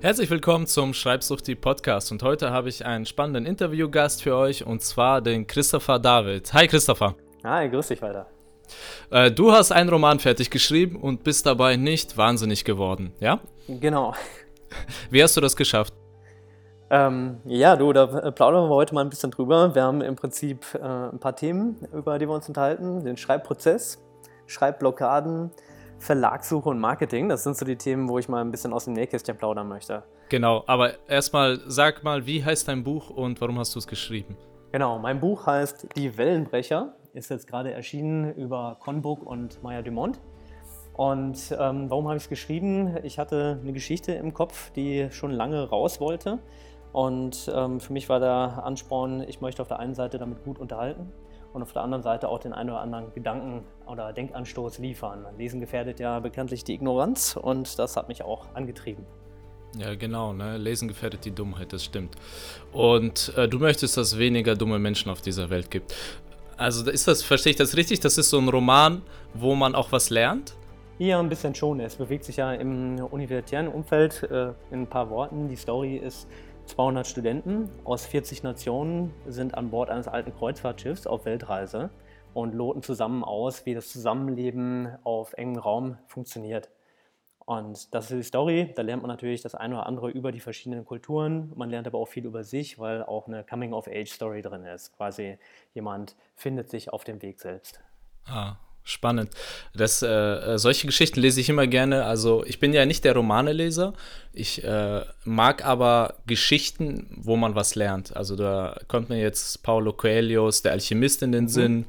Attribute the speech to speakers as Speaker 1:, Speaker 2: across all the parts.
Speaker 1: Herzlich willkommen zum Schreibsuchti Podcast und heute habe ich einen spannenden Interviewgast für euch und zwar den Christopher David. Hi Christopher.
Speaker 2: Hi, grüß dich weiter.
Speaker 1: Äh, du hast einen Roman fertig geschrieben und bist dabei nicht wahnsinnig geworden, ja?
Speaker 2: Genau.
Speaker 1: Wie hast du das geschafft?
Speaker 2: Ähm, ja, du, da plaudern wir heute mal ein bisschen drüber. Wir haben im Prinzip äh, ein paar Themen, über die wir uns unterhalten. Den Schreibprozess, Schreibblockaden, Verlagssuche und Marketing. Das sind so die Themen, wo ich mal ein bisschen aus dem Nähkästchen plaudern möchte.
Speaker 1: Genau, aber erstmal sag mal, wie heißt dein Buch und warum hast du es geschrieben?
Speaker 2: Genau, mein Buch heißt Die Wellenbrecher, ist jetzt gerade erschienen über Conbook und Maya Dumont. Und ähm, warum habe ich es geschrieben? Ich hatte eine Geschichte im Kopf, die schon lange raus wollte. Und ähm, für mich war der Ansporn, ich möchte auf der einen Seite damit gut unterhalten und auf der anderen Seite auch den einen oder anderen Gedanken oder Denkanstoß liefern. Lesen gefährdet ja bekanntlich die Ignoranz und das hat mich auch angetrieben.
Speaker 1: Ja, genau, ne? Lesen gefährdet die Dummheit, das stimmt. Und äh, du möchtest, dass es weniger dumme Menschen auf dieser Welt gibt. Also ist das, verstehe ich das richtig? Das ist so ein Roman, wo man auch was lernt?
Speaker 2: Ja, ein bisschen schon. Es bewegt sich ja im universitären Umfeld äh, in ein paar Worten. Die Story ist 200 Studenten aus 40 Nationen sind an Bord eines alten Kreuzfahrtschiffs auf Weltreise und loten zusammen aus, wie das Zusammenleben auf engem Raum funktioniert. Und das ist die Story. Da lernt man natürlich das eine oder andere über die verschiedenen Kulturen. Man lernt aber auch viel über sich, weil auch eine Coming-of-Age-Story drin ist. Quasi jemand findet sich auf dem Weg selbst.
Speaker 1: Ah, Spannend. Das, äh, solche Geschichten lese ich immer gerne. Also ich bin ja nicht der Romaneleser. Ich äh, mag aber Geschichten, wo man was lernt. Also da kommt mir jetzt Paulo Coelhos, der Alchemist in den mhm. Sinn.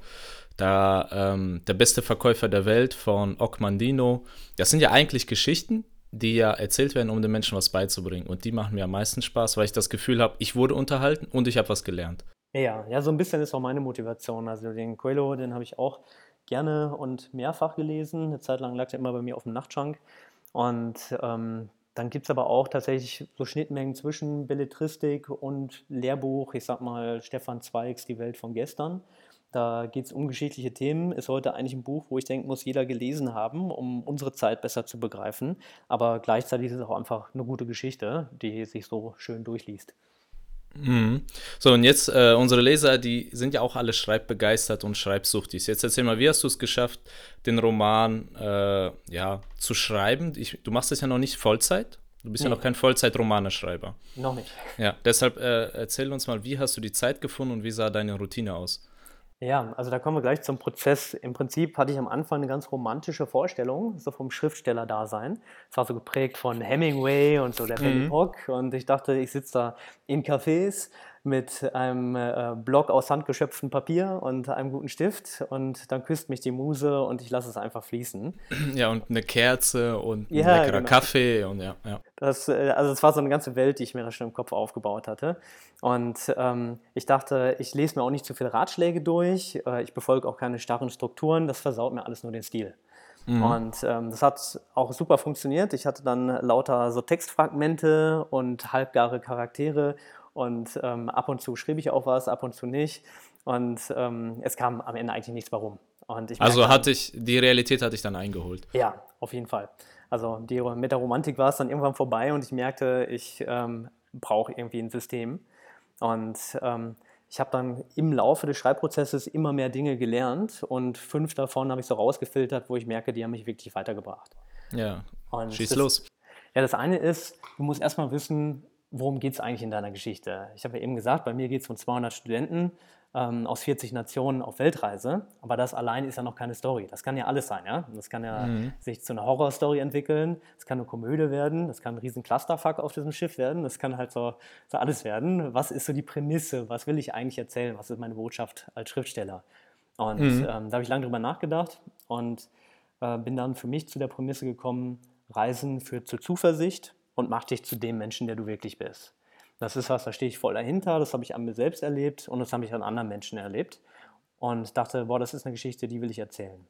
Speaker 1: Da ähm, der beste Verkäufer der Welt von Mandino. Das sind ja eigentlich Geschichten, die ja erzählt werden, um den Menschen was beizubringen. Und die machen mir am meisten Spaß, weil ich das Gefühl habe, ich wurde unterhalten und ich habe was gelernt.
Speaker 2: Ja, ja, so ein bisschen ist auch meine Motivation. Also den Coelho, den habe ich auch gerne und mehrfach gelesen. Eine Zeit lang lag der immer bei mir auf dem Nachtschrank. Und ähm, dann gibt es aber auch tatsächlich so Schnittmengen zwischen Belletristik und Lehrbuch. Ich sag mal Stefan Zweigs Die Welt von gestern. Da geht es um geschichtliche Themen. Ist heute eigentlich ein Buch, wo ich denke, muss jeder gelesen haben, um unsere Zeit besser zu begreifen. Aber gleichzeitig ist es auch einfach eine gute Geschichte, die sich so schön durchliest.
Speaker 1: Mhm. So, und jetzt, äh, unsere Leser, die sind ja auch alle schreibbegeistert und schreibsuchtig. Jetzt erzähl mal, wie hast du es geschafft, den Roman äh, ja, zu schreiben? Ich, du machst das ja noch nicht Vollzeit. Du bist nee. ja noch kein Vollzeit-Romaneschreiber.
Speaker 2: Noch nicht.
Speaker 1: Ja, deshalb äh, erzähl uns mal, wie hast du die Zeit gefunden und wie sah deine Routine aus?
Speaker 2: Ja, also da kommen wir gleich zum Prozess. Im Prinzip hatte ich am Anfang eine ganz romantische Vorstellung, so vom Schriftsteller-Dasein. Es war so geprägt von Hemingway und so der mhm. Rock. Und ich dachte, ich sitze da in Cafés mit einem äh, Block aus handgeschöpftem Papier und einem guten Stift und dann küsst mich die Muse und ich lasse es einfach fließen.
Speaker 1: Ja, und eine Kerze und ein ja, leckerer genau. Kaffee und ja. ja.
Speaker 2: Das, äh, also es war so eine ganze Welt, die ich mir da schon im Kopf aufgebaut hatte. Und ähm, ich dachte, ich lese mir auch nicht zu viele Ratschläge durch, äh, ich befolge auch keine starren Strukturen, das versaut mir alles nur den Stil. Mhm. Und ähm, das hat auch super funktioniert. Ich hatte dann lauter so Textfragmente und halbgare Charaktere und ähm, ab und zu schrieb ich auch was, ab und zu nicht. Und ähm, es kam am Ende eigentlich nichts warum.
Speaker 1: also hatte ich, die Realität hatte ich dann eingeholt.
Speaker 2: Ja, auf jeden Fall. Also die, mit der Romantik war es dann irgendwann vorbei und ich merkte, ich ähm, brauche irgendwie ein System. Und ähm, ich habe dann im Laufe des Schreibprozesses immer mehr Dinge gelernt und fünf davon habe ich so rausgefiltert, wo ich merke, die haben mich wirklich weitergebracht.
Speaker 1: Ja, und schieß das, los.
Speaker 2: Ja, das eine ist, du musst erstmal wissen, worum geht es eigentlich in deiner Geschichte? Ich habe ja eben gesagt, bei mir geht es um 200 Studenten ähm, aus 40 Nationen auf Weltreise, aber das allein ist ja noch keine Story. Das kann ja alles sein, ja? Das kann ja mhm. sich zu einer Horrorstory entwickeln, es kann eine Komödie werden, das kann ein riesen Clusterfuck auf diesem Schiff werden, das kann halt so, so alles werden. Was ist so die Prämisse? Was will ich eigentlich erzählen? Was ist meine Botschaft als Schriftsteller? Und mhm. ähm, da habe ich lange drüber nachgedacht und äh, bin dann für mich zu der Prämisse gekommen, Reisen führt zur Zuversicht und mach dich zu dem Menschen, der du wirklich bist. Das ist was, da stehe ich voll dahinter, das habe ich an mir selbst erlebt und das habe ich an anderen Menschen erlebt und dachte, boah, das ist eine Geschichte, die will ich erzählen.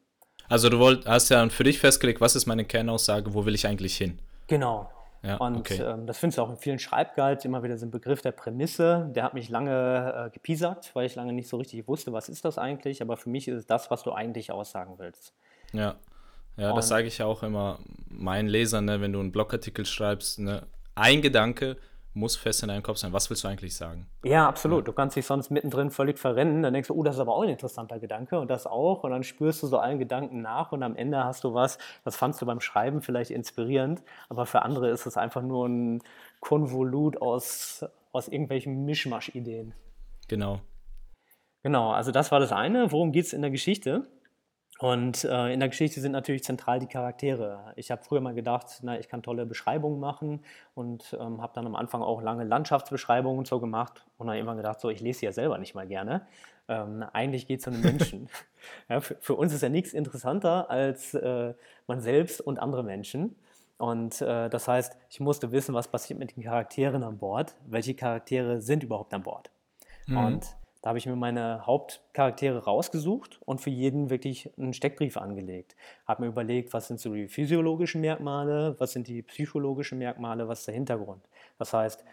Speaker 1: Also du wollt, hast ja für dich festgelegt, was ist meine Kernaussage, wo will ich eigentlich hin?
Speaker 2: Genau. Ja, und okay. ähm, das findest du auch in vielen Schreibguides immer wieder so ein Begriff der Prämisse. Der hat mich lange äh, gepiesackt, weil ich lange nicht so richtig wusste, was ist das eigentlich. Aber für mich ist es das, was du eigentlich aussagen willst.
Speaker 1: Ja. Ja, das sage ich auch immer meinen Lesern, ne, wenn du einen Blogartikel schreibst, ne, ein Gedanke muss fest in deinem Kopf sein. Was willst du eigentlich sagen?
Speaker 2: Ja, absolut. Du kannst dich sonst mittendrin völlig verrennen. Dann denkst du, oh, das ist aber auch ein interessanter Gedanke und das auch. Und dann spürst du so allen Gedanken nach und am Ende hast du was, das fandst du beim Schreiben vielleicht inspirierend, aber für andere ist es einfach nur ein Konvolut aus, aus irgendwelchen Mischmasch-Ideen.
Speaker 1: Genau.
Speaker 2: Genau, also das war das eine. Worum geht es in der Geschichte? Und äh, in der Geschichte sind natürlich zentral die Charaktere. Ich habe früher mal gedacht, na, ich kann tolle Beschreibungen machen und ähm, habe dann am Anfang auch lange Landschaftsbeschreibungen so gemacht und dann irgendwann gedacht, so, ich lese ja selber nicht mal gerne. Ähm, eigentlich geht es um den Menschen. ja, für, für, uns ist ja nichts interessanter als äh, man selbst und andere Menschen. Und äh, das heißt, ich musste wissen, was passiert mit den Charakteren an Bord, welche Charaktere sind überhaupt an Bord. Mhm. Und da habe ich mir meine Hauptcharaktere rausgesucht und für jeden wirklich einen Steckbrief angelegt. Habe mir überlegt, was sind so die physiologischen Merkmale, was sind die psychologischen Merkmale, was ist der Hintergrund. Das heißt,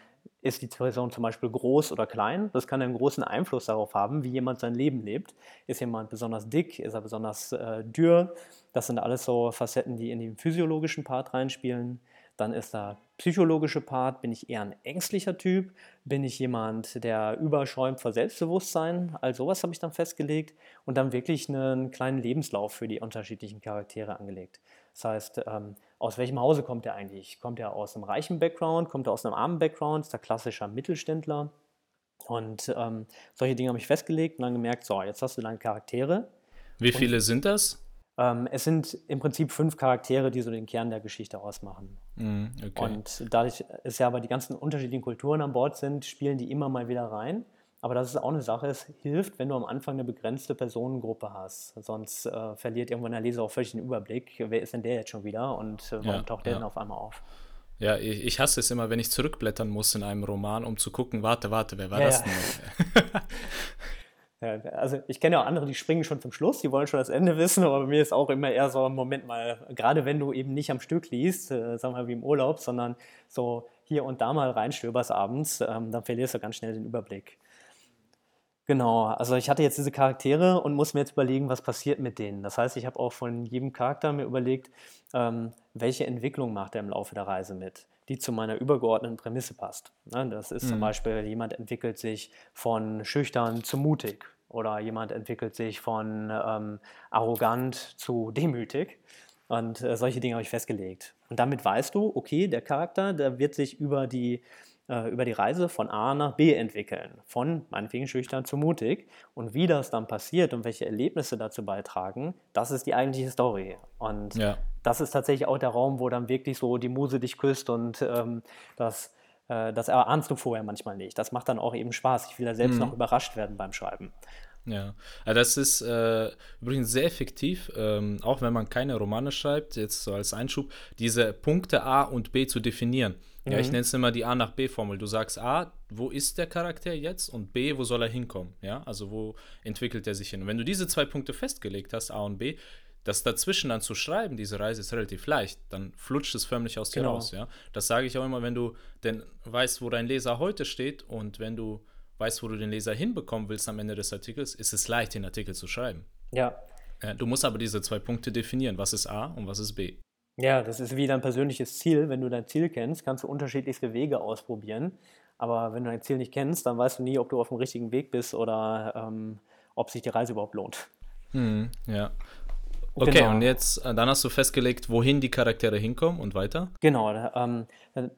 Speaker 2: ist die Person zum Beispiel groß oder klein? Das kann einen großen Einfluss darauf haben, wie jemand sein Leben lebt. Ist jemand besonders dick? Ist er besonders äh, dürr? Das sind alles so Facetten, die in den physiologischen Part reinspielen. Dann ist da psychologische Part, bin ich eher ein ängstlicher Typ, bin ich jemand, der überschäumt vor Selbstbewusstsein, all sowas habe ich dann festgelegt und dann wirklich einen kleinen Lebenslauf für die unterschiedlichen Charaktere angelegt. Das heißt, ähm, aus welchem Hause kommt er eigentlich? Kommt er aus einem reichen Background? Kommt er aus einem armen Background? Ist er klassischer Mittelständler? Und ähm, solche Dinge habe ich festgelegt und dann gemerkt, so, jetzt hast du deine Charaktere.
Speaker 1: Wie viele sind das?
Speaker 2: Ähm, es sind im Prinzip fünf Charaktere, die so den Kern der Geschichte ausmachen. Mm, okay. Und dadurch es ja aber die ganzen unterschiedlichen Kulturen an Bord sind, spielen die immer mal wieder rein. Aber das ist auch eine Sache, es hilft, wenn du am Anfang eine begrenzte Personengruppe hast. Sonst äh, verliert irgendwann der Leser auch völlig den Überblick, wer ist denn der jetzt schon wieder und äh, warum ja, taucht der ja. denn auf einmal auf.
Speaker 1: Ja, ich, ich, hasse es immer, wenn ich zurückblättern muss in einem Roman, um zu gucken, warte, warte, wer war ja, das denn?
Speaker 2: Ja, also ich kenne ja auch andere, die springen schon zum Schluss, die wollen schon das Ende wissen, aber bei mir ist auch immer eher so, Moment mal, gerade wenn du eben nicht am Stück liest, äh, sagen wir wie im Urlaub, sondern so hier und da mal reinstöberst abends, ähm, dann verlierst du ganz schnell den Überblick. Genau, also ich hatte jetzt diese Charaktere und muss mir jetzt überlegen, was passiert mit denen. Das heißt, ich habe auch von jedem Charakter mir überlegt, ähm, welche Entwicklung macht er im Laufe der Reise mit die zu meiner übergeordneten Prämisse passt. Ne, das ist mhm. zum Beispiel, jemand entwickelt sich von schüchtern zu mutig oder jemand entwickelt sich von ähm, arrogant zu demütig. Und äh, solche Dinge habe ich festgelegt. Und damit weißt du, okay, der Charakter, der wird sich über die äh, über die Reise von A nach B entwickeln, von meinetwegen schüchtern zu mutig. Und wie das dann passiert und welche Erlebnisse dazu beitragen, das ist die eigentliche Story. Und ja. das ist tatsächlich auch der Raum, wo dann wirklich so die Muse dich küsst und ähm, das, äh, das erahnst du vorher manchmal nicht. Das macht dann auch eben Spaß. Ich will da selbst mhm. noch überrascht werden beim Schreiben.
Speaker 1: Ja, also das ist äh, übrigens sehr effektiv, ähm, auch wenn man keine Romane schreibt, jetzt so als Einschub, diese Punkte A und B zu definieren. Mhm. Ja, ich mhm. nenne es immer die A nach B-Formel. Du sagst A, wo ist der Charakter jetzt und B, wo soll er hinkommen? Ja, also wo entwickelt er sich hin? Und wenn du diese zwei Punkte festgelegt hast, A und B, das dazwischen dann zu schreiben, diese Reise ist relativ leicht, dann flutscht es förmlich aus dir genau. raus. Ja? Das sage ich auch immer, wenn du denn weißt, wo dein Leser heute steht und wenn du weißt, wo du den Leser hinbekommen willst am Ende des Artikels, ist es leicht, den Artikel zu schreiben.
Speaker 2: Ja.
Speaker 1: Du musst aber diese zwei Punkte definieren. Was ist A und was ist B?
Speaker 2: Ja, das ist wie dein persönliches Ziel. Wenn du dein Ziel kennst, kannst du unterschiedlichste Wege ausprobieren. Aber wenn du dein Ziel nicht kennst, dann weißt du nie, ob du auf dem richtigen Weg bist oder ähm, ob sich die Reise überhaupt lohnt.
Speaker 1: Hm, ja. Okay, genau. und jetzt, äh, dann hast du festgelegt, wohin die Charaktere hinkommen und weiter?
Speaker 2: Genau, ähm,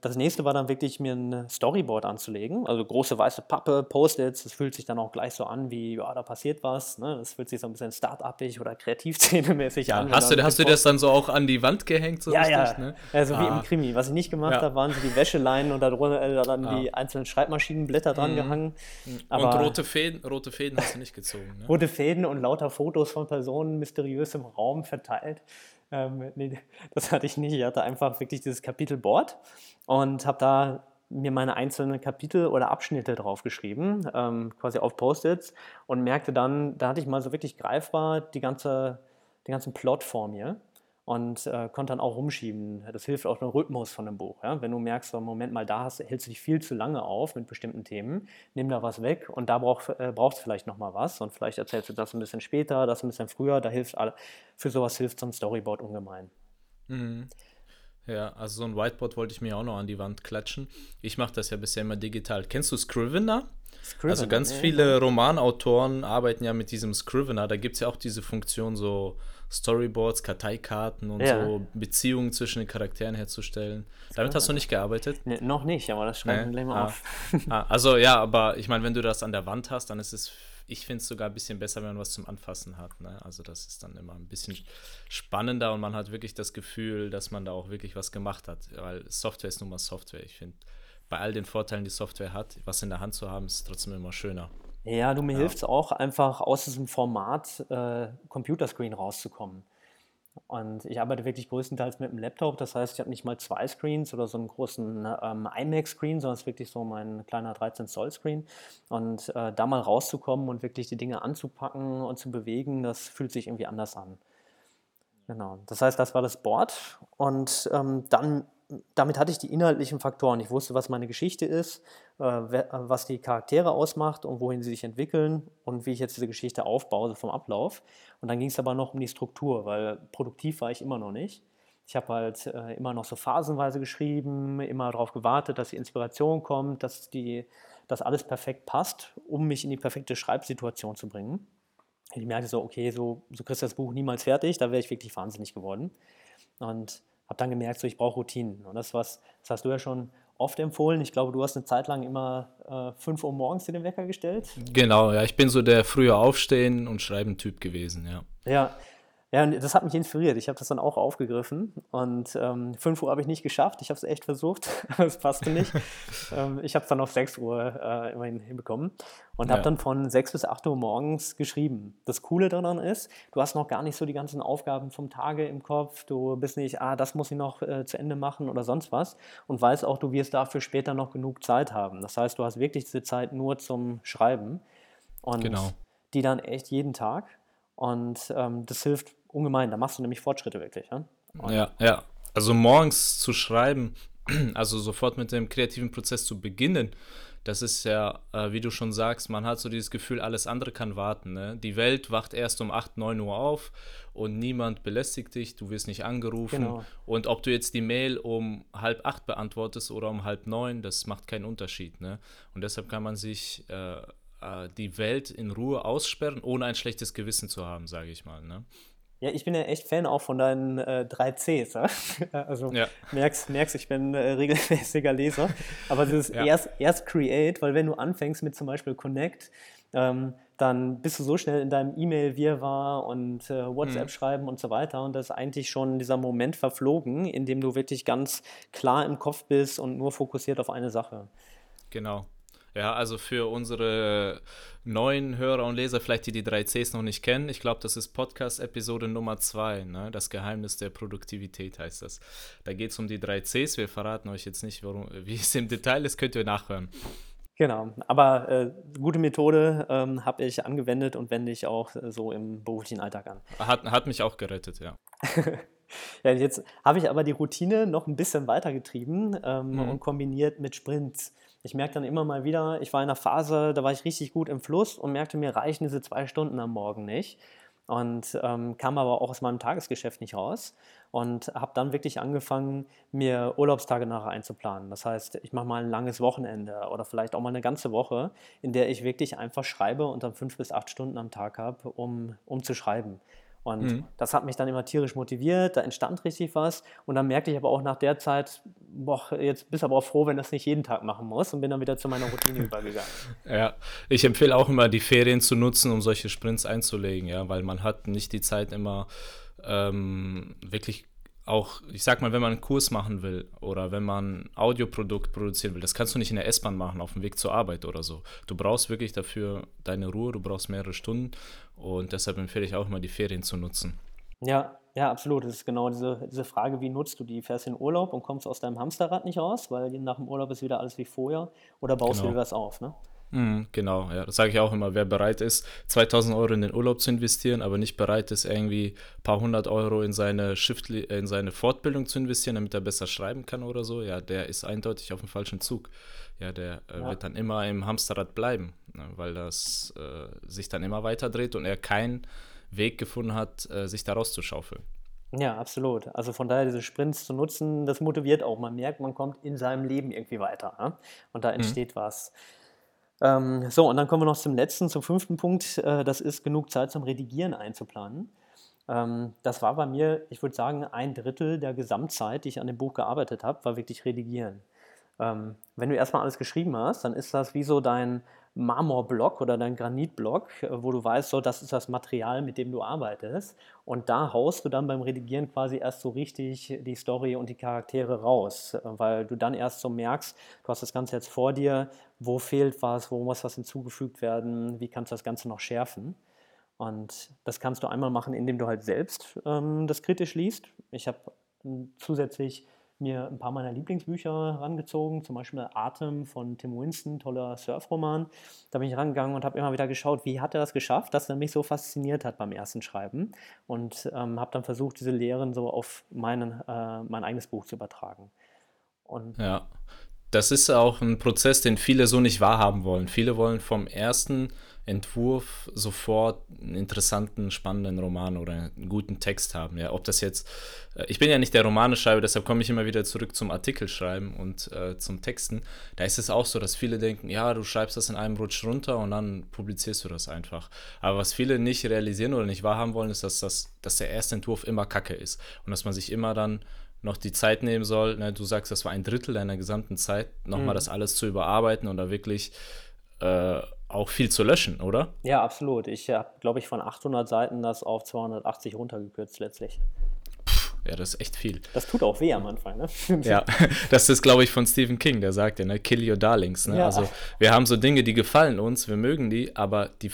Speaker 2: das nächste war dann wirklich, mir ein Storyboard anzulegen. Also große weiße Pappe, Post-its, das fühlt sich dann auch gleich so an, wie, ja, da passiert was. Ne? Das fühlt sich so ein bisschen start-upig oder kreativszenemäßig ja. an.
Speaker 1: Hast, du, hast du das dann so auch an die Wand gehängt? So
Speaker 2: ja, richtig, ja. Ne? Also ah. wie im ah. Krimi. Was ich nicht gemacht ja. habe, waren so die Wäscheleinen und da äh, dann ah. die einzelnen Schreibmaschinenblätter dran mhm. gehangen.
Speaker 1: Aber und rote Fäden, rote Fäden hast du nicht gezogen. Ne?
Speaker 2: rote Fäden und lauter Fotos von Personen mysteriös im Raum verteilt. Ähm, nee, das hatte ich nicht. Ich hatte einfach wirklich dieses Kapitelboard und habe da mir meine einzelnen Kapitel oder Abschnitte draufgeschrieben, ähm, quasi auf Post-its und merkte dann, da hatte ich mal so wirklich greifbar die ganze, den ganzen Plot vor mir und äh, konnte dann auch rumschieben. Das hilft auch dem Rhythmus von einem Buch. Ja? Wenn du merkst, so, Moment mal, da hast, hältst du dich viel zu lange auf mit bestimmten Themen, nimm da was weg und da brauch, äh, brauchst du vielleicht nochmal was und vielleicht erzählst du das ein bisschen später, das ein bisschen früher, da hilft alle, für sowas hilft so ein Storyboard ungemein.
Speaker 1: Mhm. Ja, also so ein Whiteboard wollte ich mir auch noch an die Wand klatschen. Ich mache das ja bisher immer digital. Kennst du Scrivener? Scrivener also ganz viele Romanautoren arbeiten ja mit diesem Scrivener. Da gibt es ja auch diese Funktion, so Storyboards, Karteikarten und ja. so Beziehungen zwischen den Charakteren herzustellen. Damit hast du nicht gearbeitet?
Speaker 2: Nee, noch nicht, aber das schreibe ich nee. gleich mal ah. auf.
Speaker 1: Ah, also ja, aber ich meine, wenn du das an der Wand hast, dann ist es, ich finde es sogar ein bisschen besser, wenn man was zum Anfassen hat. Ne? Also das ist dann immer ein bisschen spannender und man hat wirklich das Gefühl, dass man da auch wirklich was gemacht hat. Weil Software ist nun mal Software. Ich finde, bei all den Vorteilen, die Software hat, was in der Hand zu haben, ist trotzdem immer schöner.
Speaker 2: Ja, du, mir ja. hilft es auch einfach aus diesem Format äh, Computerscreen rauszukommen. Und ich arbeite wirklich größtenteils mit einem Laptop. Das heißt, ich habe nicht mal zwei Screens oder so einen großen ähm, iMac-Screen, sondern es ist wirklich so mein kleiner 13-Zoll-Screen. Und äh, da mal rauszukommen und wirklich die Dinge anzupacken und zu bewegen, das fühlt sich irgendwie anders an. Genau. Das heißt, das war das Board. Und ähm, dann damit hatte ich die inhaltlichen Faktoren. Ich wusste, was meine Geschichte ist, äh, was die Charaktere ausmacht und wohin sie sich entwickeln und wie ich jetzt diese Geschichte aufbaue vom Ablauf. Und dann ging es aber noch um die Struktur, weil produktiv war ich immer noch nicht. Ich habe halt äh, immer noch so phasenweise geschrieben, immer darauf gewartet, dass die Inspiration kommt, dass, die, dass alles perfekt passt, um mich in die perfekte Schreibsituation zu bringen. Ich merkte so, okay, so, so kriegst du das Buch niemals fertig, da wäre ich wirklich wahnsinnig geworden. Und habe dann gemerkt, so, ich brauche Routinen. Und das, was, das hast du ja schon oft empfohlen. Ich glaube, du hast eine Zeit lang immer äh, 5 Uhr morgens den Wecker gestellt.
Speaker 1: Genau, ja, ich bin so der früher aufstehen und schreiben Typ gewesen, ja.
Speaker 2: Ja, ja, und das hat mich inspiriert. Ich habe das dann auch aufgegriffen und ähm, 5 Uhr habe ich nicht geschafft. Ich habe es echt versucht, aber es passte nicht. ähm, ich habe es dann auf 6 Uhr äh, immerhin hinbekommen und ja. habe dann von 6 bis 8 Uhr morgens geschrieben. Das Coole daran ist, du hast noch gar nicht so die ganzen Aufgaben vom Tage im Kopf. Du bist nicht, ah, das muss ich noch äh, zu Ende machen oder sonst was und weißt auch, du wirst dafür später noch genug Zeit haben. Das heißt, du hast wirklich diese Zeit nur zum Schreiben und genau. die dann echt jeden Tag. Und ähm, das hilft ungemein. Da machst du nämlich Fortschritte wirklich. Ja,
Speaker 1: ja, ja. Also morgens zu schreiben, also sofort mit dem kreativen Prozess zu beginnen, das ist ja, äh, wie du schon sagst, man hat so dieses Gefühl, alles andere kann warten. Ne? Die Welt wacht erst um 8, 9 Uhr auf und niemand belästigt dich, du wirst nicht angerufen. Genau. Und ob du jetzt die Mail um halb acht beantwortest oder um halb neun, das macht keinen Unterschied. Ne? Und deshalb kann man sich äh, äh die Welt in Ruhe aussperren, ohne ein schlechtes Gewissen zu haben, sage ich mal. Ne?
Speaker 2: Ja, ich bin ja echt Fan auch von deinen äh, drei Cs. Ja? Also ja. merkst, merkst, ich bin äh, regelmäßiger Leser. Aber dieses ja. erst, erst Create, weil wenn du anfängst mit zum Beispiel Connect, ähm, dann bist du so schnell in deinem E-Mail-Wirrwarr und äh, WhatsApp mhm. schreiben und so weiter. Und das ist eigentlich schon dieser Moment verflogen, in dem du wirklich ganz klar im Kopf bist und nur fokussiert auf eine Sache.
Speaker 1: Genau. Ja, also für unsere neuen Hörer und Leser, vielleicht die die drei Cs noch nicht kennen, ich glaube, das ist Podcast-Episode Nummer zwei, ne? das Geheimnis der Produktivität heißt das. Da geht es um die drei Cs, wir verraten euch jetzt nicht, warum, wie es im Detail ist, könnt ihr nachhören.
Speaker 2: Genau, aber äh, gute Methode ähm, habe ich angewendet und wende ich auch äh, so im beruflichen Alltag an.
Speaker 1: Hat, hat mich auch gerettet, ja.
Speaker 2: ja, jetzt habe ich aber die Routine noch ein bisschen weitergetrieben ähm, mhm. und kombiniert mit Sprints. Ich merke dann immer mal wieder, ich war in einer Phase, da war ich richtig gut im Fluss und merkte, mir reichen diese zwei Stunden am Morgen nicht. Und ähm, kam aber auch aus meinem Tagesgeschäft nicht raus und habe dann wirklich angefangen, mir Urlaubstage nachher einzuplanen. Das heißt, ich mache mal ein langes Wochenende oder vielleicht auch mal eine ganze Woche, in der ich wirklich einfach schreibe und dann fünf bis acht Stunden am Tag habe, um, um zu schreiben. Und mhm. das hat mich dann immer tierisch motiviert, da entstand richtig was. Und dann merkte ich aber auch nach der Zeit, boah, jetzt bist du aber auch froh, wenn das nicht jeden Tag machen muss und bin dann wieder zu meiner Routine übergegangen.
Speaker 1: Ja, ich empfehle auch immer, die Ferien zu nutzen, um solche Sprints einzulegen, ja, weil man hat nicht die Zeit immer ähm, wirklich auch, ich sag mal, wenn man einen Kurs machen will oder wenn man ein Audioprodukt produzieren will, das kannst du nicht in der S-Bahn machen, auf dem Weg zur Arbeit oder so. Du brauchst wirklich dafür deine Ruhe, du brauchst mehrere Stunden und deshalb empfehle ich auch immer, die Ferien zu nutzen.
Speaker 2: Ja, ja, absolut. Das ist genau diese, diese Frage, wie nutzt du die? Fährst du in Urlaub und kommst aus deinem Hamsterrad nicht raus, weil nach dem Urlaub ist wieder alles wie vorher oder baust genau. du dir was auf, ne?
Speaker 1: Mhm, genau, ja, das sage ich auch immer. Wer bereit ist, 2000 Euro in den Urlaub zu investieren, aber nicht bereit ist, irgendwie ein paar hundert Euro in seine, Shift, in seine Fortbildung zu investieren, damit er besser schreiben kann oder so, ja, der ist eindeutig auf dem falschen Zug. Ja, der äh, ja. wird dann immer im Hamsterrad bleiben, ne, weil das äh, sich dann immer weiter dreht und er keinen Weg gefunden hat, äh, sich da rauszuschaufeln.
Speaker 2: Ja, absolut. Also von daher diese Sprints zu nutzen, das motiviert auch. Man merkt, man kommt in seinem Leben irgendwie weiter. Ne? Und da
Speaker 1: Mhm.
Speaker 2: entsteht was. Ähm, so, und dann kommen wir noch zum letzten, zum fünften Punkt. Äh, das ist genug Zeit zum Redigieren einzuplanen. Ähm, das war bei mir, ich würde sagen, ein Drittel der Gesamtzeit, die ich an dem Buch gearbeitet habe, war wirklich Redigieren. Ähm, wenn du erstmal alles geschrieben hast, dann ist das wie so dein Marmorblock oder dein Granitblock, äh, wo du weißt, so, das ist das Material, mit dem du arbeitest. Und da haust du dann beim Redigieren quasi erst so richtig die Story und die Charaktere raus, äh, weil du dann erst so merkst, du hast das Ganze jetzt vor dir, wo fehlt was, wo muss was hinzugefügt werden, wie kannst du das Ganze noch schärfen. Und das kannst du einmal machen, indem du halt selbst ähm, das kritisch liest. Ich habe ähm, zusätzlich mir ein paar meiner Lieblingsbücher rangezogen, zum Beispiel Atem von Tim Winston, toller Surfroman. Da bin ich rangegangen und habe immer wieder geschaut, wie hat er das geschafft, dass er mich so fasziniert hat beim ersten Schreiben und ähm, habe dann versucht, diese Lehren so auf meinen, äh, mein eigenes Buch zu übertragen.
Speaker 1: Und ja, das ist auch ein Prozess, den viele so nicht wahrhaben wollen. Viele wollen vom ersten Entwurf sofort einen interessanten, spannenden Roman oder einen guten Text haben. Ja, ob das jetzt, äh, ich bin ja nicht der Romaneschreiber, deshalb komme ich immer wieder zurück zum Artikelschreiben und äh, zum Texten. Da ist es auch so, dass viele denken, ja, du schreibst das in einem Rutsch runter und dann publizierst du das einfach. Aber was viele nicht realisieren oder nicht wahrhaben wollen, ist, dass, das, dass der erste Entwurf immer Kacke ist und dass man sich immer dann noch die Zeit nehmen soll. Ne, du sagst, das war ein Drittel deiner gesamten Zeit, nochmal mhm. das alles zu überarbeiten und da wirklich äh, auch viel zu löschen, oder?
Speaker 2: Ja, absolut. Ich habe, glaube ich, von 800 Seiten das auf 280 runtergekürzt letztlich.
Speaker 1: Ja, das ist echt viel.
Speaker 2: Das tut auch weh am Anfang, ne?
Speaker 1: ja, das ist, glaube ich, von Stephen King, der sagt ja, ne, kill your darlings. Ne? Ja. Also wir haben so Dinge, die gefallen uns, wir mögen die, aber die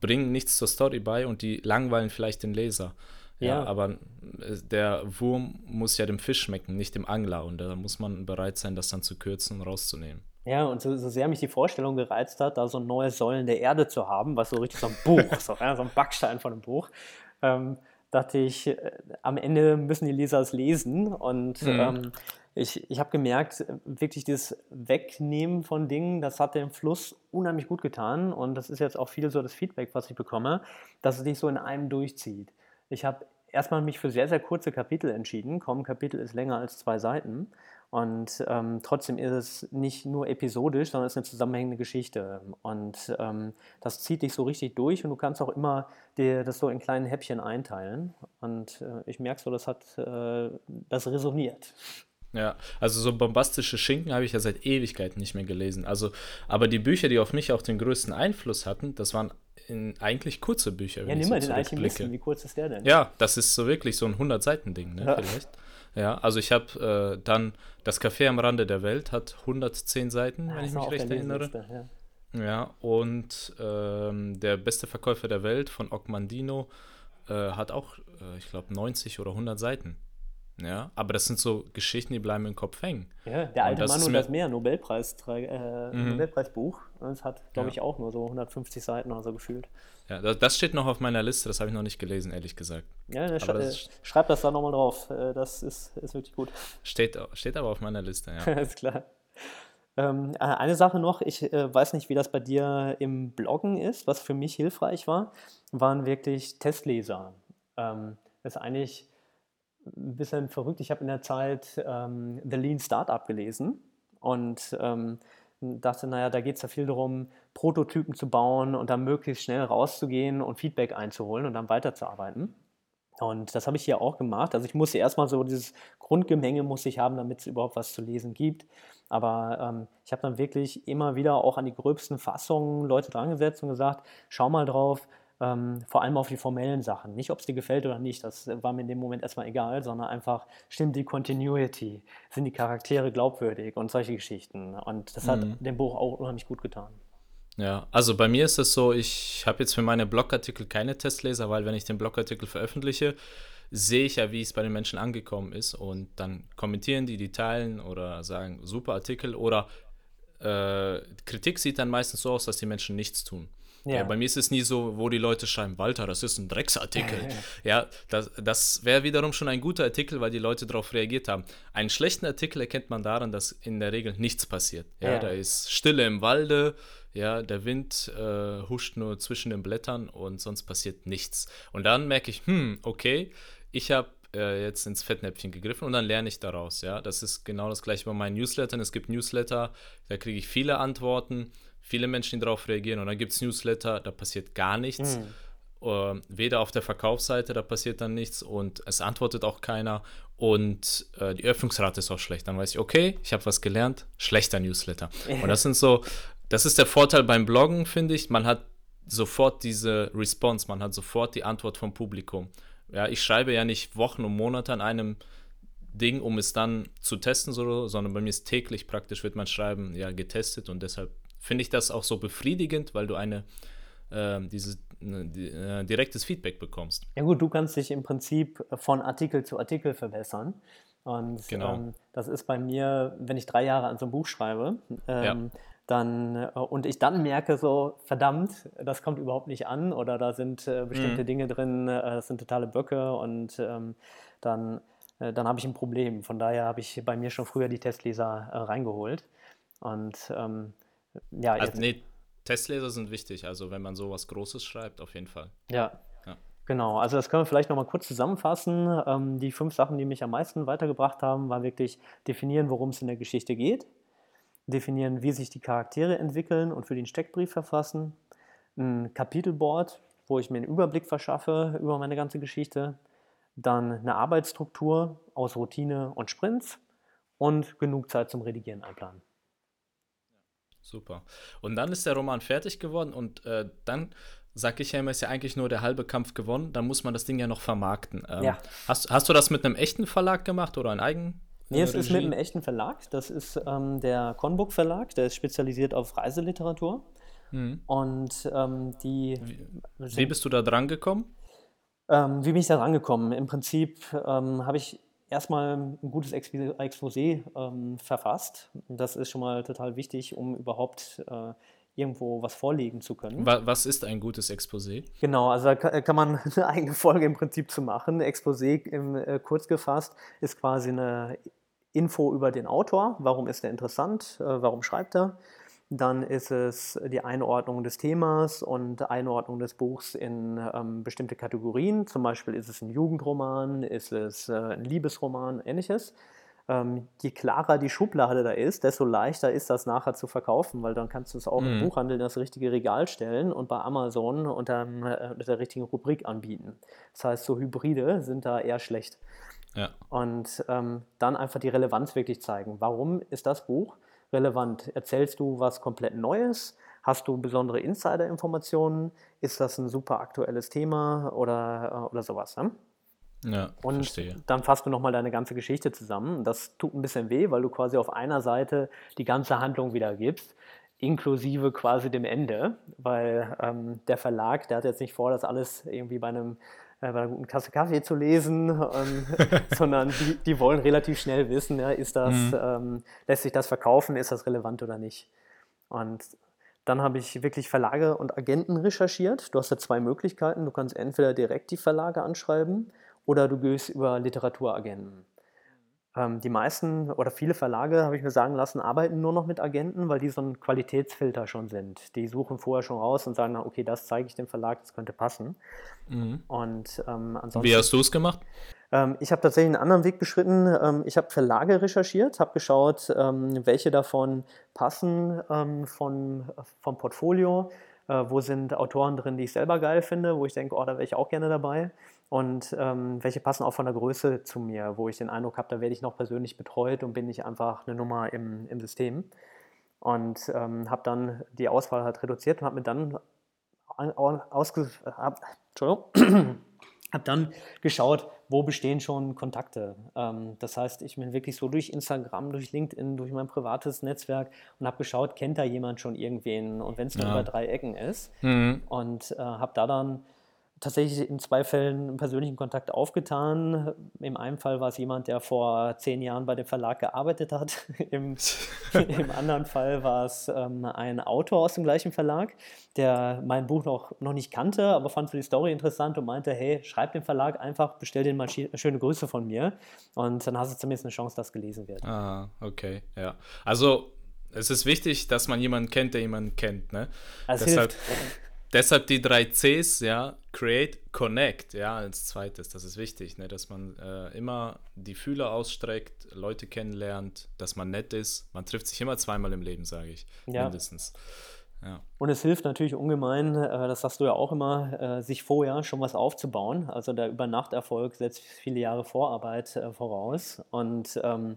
Speaker 1: bringen nichts zur Story bei und die langweilen vielleicht den Leser. Ja, ja, aber äh, der Wurm muss ja dem Fisch schmecken, nicht dem Angler. Und da muss man bereit sein, das dann zu kürzen und rauszunehmen.
Speaker 2: Ja, und so, so, sehr mich die Vorstellung gereizt hat, da so ein neues Säulen der Erde zu haben, was so richtig so ein Buch, so, ja, so ein Backstein von einem Buch, ähm, dachte ich, äh, am Ende müssen die Leser es lesen. Und mhm. ähm, ich, ich habe gemerkt, wirklich das Wegnehmen von Dingen, das hat dem Fluss unheimlich gut getan. Und das ist jetzt auch viel so das Feedback, was ich bekomme, dass es sich so in einem durchzieht. Ich habe erstmal mich für sehr, sehr kurze Kapitel entschieden. Kaum Kapitel ist länger als zwei Seiten. Und ähm, trotzdem ist es nicht nur episodisch, sondern es ist eine zusammenhängende Geschichte. Und ähm, das zieht dich so richtig durch und du kannst auch immer dir das so in kleinen Häppchen einteilen. Und äh, ich merke so, das hat, äh, das resoniert.
Speaker 1: Ja, also so bombastische Schinken habe ich ja seit Ewigkeiten nicht mehr gelesen. Also, aber die Bücher, die auf mich auch den größten Einfluss hatten, das waren in, eigentlich kurze Bücher.
Speaker 2: Ja, nimm mal den Alchemisten, wie kurz ist der denn?
Speaker 1: Ja, das ist so wirklich so ein 100-Seiten-Ding, ne, ja. vielleicht. Ja, also ich habe äh, dann das Café am Rande der Welt hat 110 Seiten, ah, wenn ich mich recht erinnere. Ja. ja. und ähm, der beste Verkäufer der Welt von Ogmandino äh, hat auch, äh, ich glaube, 90 oder 100 Seiten. Ja, aber das sind so Geschichten, die bleiben im Kopf hängen.
Speaker 2: Ja, der alte und Mann und das Meer, Nobelpreis, äh, mhm. Nobelpreisbuch. Das hat, glaube ja. ich, auch nur so 150 Seiten oder so gefühlt.
Speaker 1: Ja, das, das steht noch auf meiner Liste, das habe ich noch nicht gelesen, ehrlich gesagt.
Speaker 2: Ja, sch das schreib das da nochmal drauf. Äh, das ist, ist wirklich gut.
Speaker 1: Steht, steht aber auf meiner Liste, ja.
Speaker 2: ist klar. Ähm, äh, eine Sache noch, ich äh, weiß nicht, wie das bei dir im Bloggen ist. Was für mich hilfreich war, waren wirklich Testleser. Ähm, das ist eigentlich ein bisschen verrückt. Ich habe in der Zeit ähm, The Lean Startup gelesen und ähm, dachte, naja, da geht es ja viel darum, Prototypen zu bauen und dann möglichst schnell rauszugehen und Feedback einzuholen und dann weiterzuarbeiten. Und das habe ich hier auch gemacht. Also ich musste erstmal so dieses Grundgemenge muss ich haben, damit es überhaupt was zu lesen gibt. Aber ähm, ich habe dann wirklich immer wieder auch an die gröbsten Fassungen Leute drangesetzt und gesagt, schau mal drauf, ähm, vor allem auf die formellen Sachen. Nicht, ob es dir gefällt oder nicht, das war mir in dem Moment erstmal egal, sondern einfach, stimmt die Continuity? Sind die Charaktere glaubwürdig und solche Geschichten? Und das hat mhm. dem Buch auch unheimlich gut getan.
Speaker 1: Ja, also bei mir ist es so, ich habe jetzt für meine Blogartikel keine Testleser, weil wenn ich den Blogartikel veröffentliche, sehe ich ja, wie es bei den Menschen angekommen ist und dann kommentieren die, die teilen oder sagen, super Artikel oder äh, Kritik sieht dann meistens so aus, dass die Menschen nichts tun. Ja. ja. bei mir ist es nie so, wo die Leute schreiben, Walter, das ist ein Drecksartikel. ja, das, das wäre wiederum schon ein guter Artikel, weil die Leute darauf reagiert haben. Einen schlechten Artikel erkennt man daran, dass in der Regel nichts passiert. Ja, ja. da ist Stille im Walde, ja, der Wind äh, huscht nur zwischen den Blättern und sonst passiert nichts. Und dann merke ich, hm, okay, ich habe äh, jetzt ins Fettnäpfchen gegriffen und dann lerne ich daraus. Ja, das ist genau das gleiche bei meinen Newslettern. Es gibt Newsletter, da kriege ich viele Antworten, viele Menschen, die darauf reagieren. Und dann gibt es Newsletter, da passiert gar nichts. Mhm. Uh, weder auf der Verkaufsseite, da passiert dann nichts und es antwortet auch keiner und uh, die Öffnungsrate ist auch schlecht. Dann weiß ich, okay, ich habe was gelernt, schlechter Newsletter. und das sind so, das ist der Vorteil beim Bloggen, finde ich. Man hat sofort diese Response, man hat sofort die Antwort vom Publikum. Ja, ich schreibe ja nicht Wochen und Monate an einem Ding, um es dann zu testen, so, sondern bei mir ist täglich praktisch, wird mein Schreiben ja getestet und deshalb finde ich das auch so befriedigend, weil du eine äh, dieses ne, äh, direktes Feedback bekommst.
Speaker 2: Ja gut, du kannst dich im Prinzip von Artikel zu Artikel verbessern. Und genau. ähm, das ist bei mir, wenn ich drei Jahre an so einem Buch schreibe, ähm, ja dann äh, und ich dann merke so, verdammt, das kommt überhaupt nicht an oder da sind äh, bestimmte mhm. Dinge drin, äh, das sind totale Böcke und ähm, dann, äh, dann habe ich ein Problem. Von daher habe ich bei mir schon früher die Testleser äh, reingeholt. Und ähm, ja,
Speaker 1: also, nee, Testleser sind wichtig, also wenn man sowas Großes schreibt, auf jeden Fall.
Speaker 2: Ja. ja. Genau, also das können wir vielleicht nochmal kurz zusammenfassen. Ähm, die fünf Sachen, die mich am meisten weitergebracht haben, war wirklich definieren, worum es in der Geschichte geht definieren, wie sich die Charaktere entwickeln und für den Steckbrief verfassen, ein Kapitelboard, wo ich mir einen Überblick verschaffe über meine ganze Geschichte, dann eine Arbeitsstruktur aus Routine und Sprints und genug Zeit zum Redigieren einplanen.
Speaker 1: Super. Und dann ist der Roman fertig geworden und äh, dann sag ich ja immer, ist ja eigentlich nur der halbe Kampf gewonnen. Dann muss man das Ding ja noch vermarkten. Ähm, ja. hast, hast du das mit einem echten Verlag gemacht oder einem eigenen?
Speaker 2: Nee, es ist mit einem echten Verlag. Das ist ähm, der Conbook Verlag, der ist spezialisiert auf Reiseliteratur. Mhm. Und ähm, die.
Speaker 1: Wie, wie, bist du da dran gekommen?
Speaker 2: Ähm, wie bin ich da dran gekommen? Im Prinzip ähm, habe ich erstmal ein gutes Exposé ähm, verfasst. Das ist schon mal total wichtig, um überhaupt äh, irgendwo was vorlegen zu können.
Speaker 1: Was ist ein gutes Exposé?
Speaker 2: Genau, also da kann man eine eigene Folge im Prinzip zu machen. Exposé im, äh, kurz gefasst ist quasi eine Info über den Autor, warum ist er interessant, äh, warum schreibt er. Dann ist es die Einordnung des Themas und Einordnung des Buchs in ähm, bestimmte Kategorien. Zum Beispiel ist es ein Jugendroman, ist es äh, ein Liebesroman, ähnliches. Ähm, je klarer die Schublade da ist, desto leichter ist das nachher zu verkaufen, weil dann kannst du es auch mhm. im Buchhandel in das richtige Regal stellen und bei Amazon unter, äh, unter der richtigen Rubrik anbieten. Das heißt, so Hybride sind da eher schlecht. Ja. Und ähm, dann einfach die Relevanz wirklich zeigen. Warum ist das Buch relevant? Erzählst du was komplett Neues? Hast du besondere Insider-Informationen? Ist das ein super aktuelles Thema oder, äh, oder sowas? Ne? Ja, und verstehe. dann fasst du nochmal deine ganze Geschichte zusammen. Das tut ein bisschen weh, weil du quasi auf einer Seite die ganze Handlung wiedergibst, inklusive quasi dem Ende, weil ähm, der Verlag, der hat jetzt nicht vor, das alles irgendwie bei einem bei einer guten Tasse Kaffee zu lesen, ähm, sondern die, die, wollen relativ schnell wissen, ja, ist das, mhm. ähm, lässt sich das verkaufen, ist das relevant oder nicht. Und dann habe ich wirklich Verlage und Agenten recherchiert. Du hast da zwei Möglichkeiten. Du kannst entweder direkt die Verlage anschreiben oder du gehst über Literaturagenten. Ähm, die meisten oder viele Verlage, habe ich mir sagen lassen, arbeiten nur noch mit Agenten, weil die so ein Qualitätsfilter schon sind. Die suchen vorher schon raus und sagen, okay, das zeige ich dem Verlag, das könnte passen.
Speaker 1: Mhm. Und ähm, ansonsten. Wie hast du es gemacht?
Speaker 2: Ähm, ich habe tatsächlich einen anderen Weg beschritten. Ähm, ich habe Verlage recherchiert, habe geschaut, welche davon passen von, vom Portfolio. Äh, wo sind Autoren drin, die ich selber geil finde, wo ich denke, oh, da wäre ich auch gerne dabei und ähm, welche passen auch von der Größe zu mir, wo ich den Eindruck habe, da werde ich noch persönlich betreut und bin nicht einfach eine Nummer im, im System. Und ähm, habe dann die Auswahl halt reduziert und habe mir dann ausge hab, hab dann geschaut, wo bestehen schon Kontakte. Ähm, das heißt, ich bin wirklich so durch Instagram, durch LinkedIn, durch mein privates Netzwerk und habe geschaut, kennt da jemand schon irgendwen und wenn es nur ja. über drei Ecken ist. Mhm. Und äh, habe da dann tatsächlich in zwei Fällen einen persönlichen Kontakt aufgetan. Im einen Fall war es jemand, der vor zehn Jahren bei dem Verlag gearbeitet hat. Im, im anderen Fall war es ähm, ein Autor aus dem gleichen Verlag, der mein Buch noch, noch nicht kannte, aber fand für die Story interessant und meinte, hey, schreib dem Verlag einfach, bestell den mal schöne Grüße von mir. Und dann hast du zumindest eine Chance, dass gelesen wird.
Speaker 1: Ah, okay, ja. Also es ist wichtig, dass man jemanden kennt, der jemanden kennt, ne?
Speaker 2: Das Deshalb, hilft.
Speaker 1: Deshalb die drei Cs, ja, Create, Connect, ja, als zweites, das ist wichtig, ne, dass man äh, immer die Fühler ausstreckt, Leute kennenlernt, dass man nett ist. Man trifft sich immer zweimal im Leben, sage ich, ja. mindestens.
Speaker 2: Ja. Und es hilft natürlich ungemein, äh, das sagst du ja auch immer, äh, sich vorher schon was aufzubauen. Also der Übernachterfolg setzt viele Jahre Vorarbeit äh, voraus. Und ähm,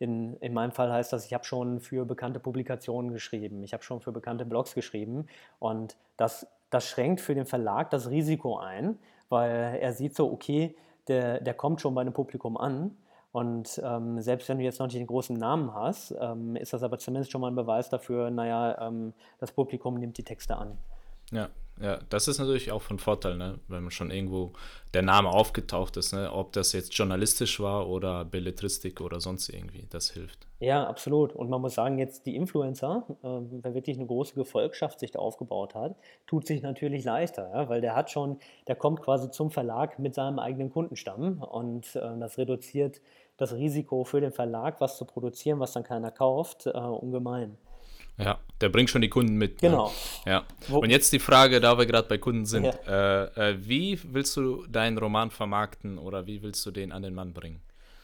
Speaker 2: in, in meinem Fall heißt das, ich habe schon für bekannte Publikationen geschrieben, ich habe schon für bekannte Blogs geschrieben. Und das, das schränkt für den Verlag das Risiko ein, weil er sieht so, okay, der, der kommt schon bei einem Publikum an. Und ähm, selbst wenn du jetzt noch nicht den großen Namen hast, ähm, ist das aber zumindest schon mal ein Beweis dafür, naja, ähm, das Publikum nimmt die Texte an.
Speaker 1: Ja, ja, das ist natürlich auch von Vorteil, ne? wenn man schon irgendwo der Name aufgetaucht ist, ne? ob das jetzt journalistisch war oder Belletristik oder sonst irgendwie, das hilft.
Speaker 2: Ja, absolut. Und man muss sagen, jetzt die Influencer, äh, wer wirklich eine große Gefolgschaft sich da aufgebaut hat, tut sich natürlich leichter, ja? weil der hat schon, der kommt quasi zum Verlag mit seinem eigenen Kundenstamm und äh, das reduziert das Risiko für den Verlag, was zu produzieren, was dann keiner kauft, äh, ungemein.
Speaker 1: Ja, der bringt schon die Kunden mit.
Speaker 2: Ne? Genau.
Speaker 1: Ne? Ja. Und jetzt die Frage, da wir gerade bei Kunden sind: ja. äh, äh, Wie willst du deinen Roman vermarkten oder wie willst du den an den Mann bringen?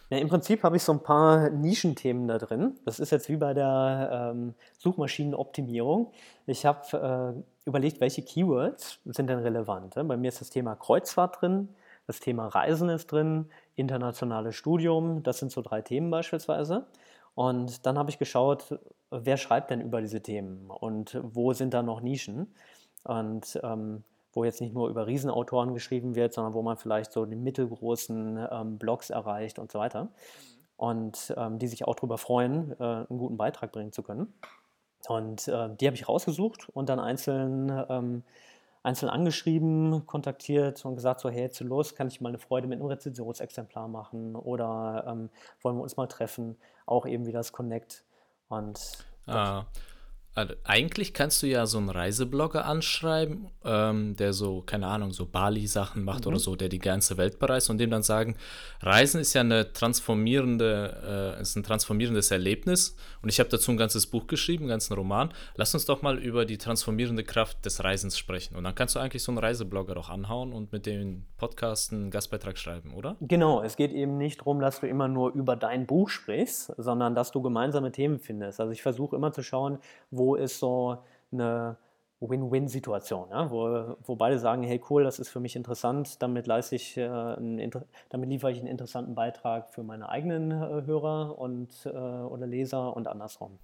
Speaker 2: Ja, Im Prinzip habe ich so ein paar Nischenthemen da drin. Das ist jetzt wie bei der ähm, Suchmaschinenoptimierung. Ich habe äh, überlegt, welche Keywords sind denn relevant. Bei mir ist das Thema Kreuzfahrt drin, das Thema Reisen ist drin, internationales Studium, das sind so drei Themen beispielsweise. Und dann habe ich geschaut, wer schreibt denn über diese Themen und wo sind da noch Nischen? Und ähm, wo jetzt nicht nur über Riesenautoren geschrieben wird, sondern wo man vielleicht so die mittelgroßen ähm, Blogs erreicht und so weiter. Und ähm, die sich auch darüber freuen, äh, einen guten Beitrag bringen zu können. Und äh, die habe ich rausgesucht und dann einzeln ähm, einzeln angeschrieben, kontaktiert und gesagt, so hey, jetzt los, kann ich mal eine Freude mit einem Rezensionsexemplar machen oder ähm, wollen wir uns mal treffen, auch eben wie das Connect. Und
Speaker 1: ah, also eigentlich kannst du ja so einen Reiseblogger anschreiben, ähm, der so, keine Ahnung, so Bali-Sachen macht mhm. oder so, der die ganze Welt bereist und dem dann sagen, Reisen ist ja eine transformierende, äh, ist ein transformierendes Erlebnis und ich habe dazu ein ganzes Buch geschrieben, einen ganzen Roman. Lass uns doch mal über die transformierende Kraft des Reisens sprechen. Und dann kannst du eigentlich so einen Reiseblogger auch anhauen und mit dem Podcast einen Gastbeitrag schreiben, oder?
Speaker 2: Genau, es geht eben nicht darum, dass du immer nur über dein Buch sprichst, sondern dass du gemeinsame Themen findest. Also ich versuche immer zu schauen, wo ist so eine Win-Win-Situation, ja? wo, wo beide sagen, hey cool, das ist für mich interessant, damit leiste ich, äh, einen, damit liefere ich einen interessanten Beitrag für meine eigenen äh, Hörer und, äh, oder Leser und andersrum.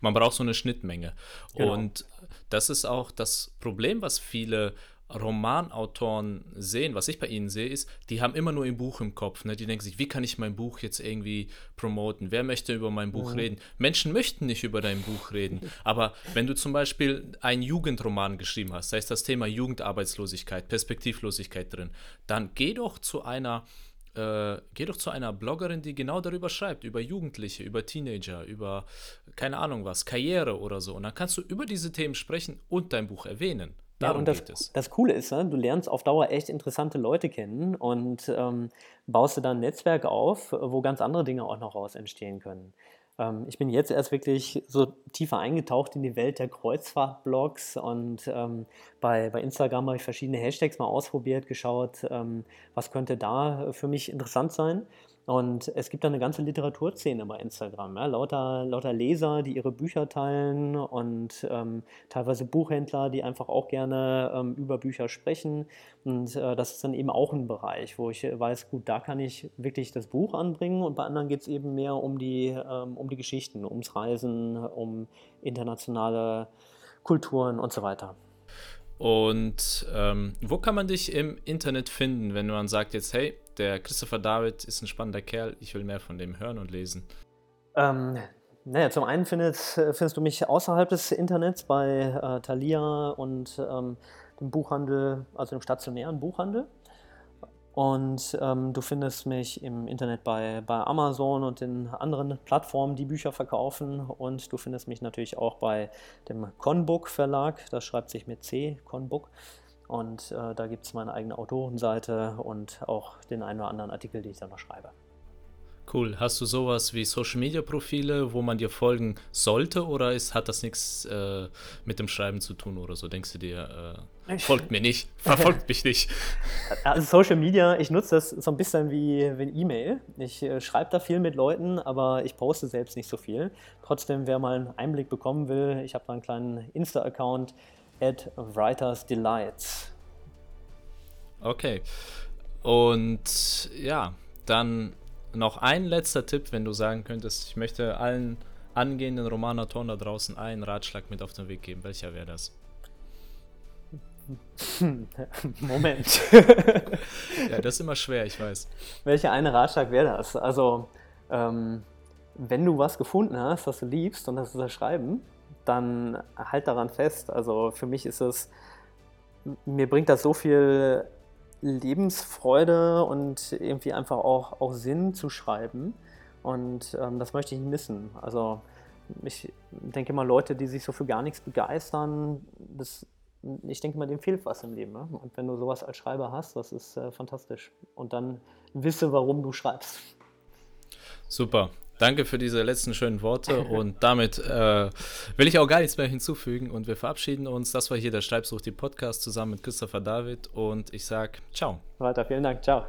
Speaker 1: Man braucht so eine Schnittmenge. Genau. Und das ist auch das Problem, was viele Romanautoren sehen, was ich bei ihnen sehe, ist, die haben immer nur ein Buch im Kopf. Ne? Die denken sich, wie kann ich mein Buch jetzt irgendwie promoten? Wer möchte über mein Buch mhm. reden? Menschen möchten nicht über dein Buch reden. Aber wenn du zum Beispiel einen Jugendroman geschrieben hast, da ist das Thema Jugendarbeitslosigkeit, Perspektivlosigkeit drin, dann geh doch zu einer äh, geh doch zu einer Bloggerin, die genau darüber schreibt, über Jugendliche, über Teenager, über keine Ahnung was, Karriere oder so. Und dann kannst du über diese Themen sprechen und dein Buch erwähnen.
Speaker 2: Darum ja, und das, das Coole ist, ne, du lernst auf Dauer echt interessante Leute kennen und ähm, baust du dann ein Netzwerk auf, wo ganz andere Dinge auch noch raus entstehen können. Ähm, ich bin jetzt erst wirklich so tiefer eingetaucht in die Welt der Kreuzfahrtblogs und ähm, bei, bei Instagram habe ich verschiedene Hashtags mal ausprobiert, geschaut, ähm, was könnte da für mich interessant sein. Und es gibt da eine ganze Literaturszene bei Instagram. Ja? Lauter, lauter Leser, die ihre Bücher teilen und ähm, teilweise Buchhändler, die einfach auch gerne ähm, über Bücher sprechen. Und äh, das ist dann eben auch ein Bereich, wo ich weiß, gut, da kann ich wirklich das Buch anbringen. Und bei anderen geht es eben mehr um die, ähm, um die Geschichten, ums Reisen, um internationale Kulturen und so weiter.
Speaker 1: Und ähm, wo kann man dich im Internet finden, wenn man sagt jetzt, hey, der Christopher David ist ein spannender Kerl, ich will mehr von dem hören und lesen?
Speaker 2: Ähm, naja, zum einen findest, findest du mich außerhalb des Internets bei äh, Thalia und ähm, dem Buchhandel, also dem stationären Buchhandel. Und ähm, du findest mich im Internet bei, bei Amazon und den anderen Plattformen, die Bücher verkaufen. Und du findest mich natürlich auch bei dem Conbook Verlag. Das schreibt sich mit C, Conbook. Und äh, da gibt es meine eigene Autorenseite und auch den einen oder anderen Artikel, den ich da noch schreibe.
Speaker 1: Cool. Hast du sowas wie Social Media Profile, wo man dir folgen sollte oder ist, hat das nichts äh, mit dem Schreiben zu tun oder so? Denkst du dir, äh, folgt mir nicht, verfolgt mich nicht?
Speaker 2: Also Social Media, ich nutze das so ein bisschen wie, wie E-Mail. Ich äh, schreibe da viel mit Leuten, aber ich poste selbst nicht so viel. Trotzdem, wer mal einen Einblick bekommen will, ich habe da einen kleinen Insta-Account at Writers Delights.
Speaker 1: Okay. Und ja, dann noch ein letzter Tipp, wenn du sagen könntest, ich möchte allen angehenden Romanautoren da draußen einen Ratschlag mit auf den Weg geben. Welcher wäre das?
Speaker 2: Moment.
Speaker 1: ja, das ist immer schwer, ich weiß.
Speaker 2: Welcher eine Ratschlag wäre das? Also, ähm, wenn du was gefunden hast, was du liebst und das ist das Schreiben, dann halt daran fest. Also für mich ist es, mir bringt das so viel Lebensfreude und irgendwie einfach auch, auch Sinn zu schreiben. Und ähm, das möchte ich nicht missen. Also ich denke mal, Leute, die sich so für gar nichts begeistern, das, ich denke mal, dem fehlt was im Leben. Ne? Und wenn du sowas als Schreiber hast, das ist äh, fantastisch. Und dann wisse, warum du schreibst.
Speaker 1: Super. Danke für diese letzten schönen Worte und damit äh, will ich auch gar nichts mehr hinzufügen und wir verabschieden uns. Das war hier der Schreibsucht, die Podcast zusammen mit Christopher David und ich sage ciao.
Speaker 2: Weiter, vielen Dank, ciao.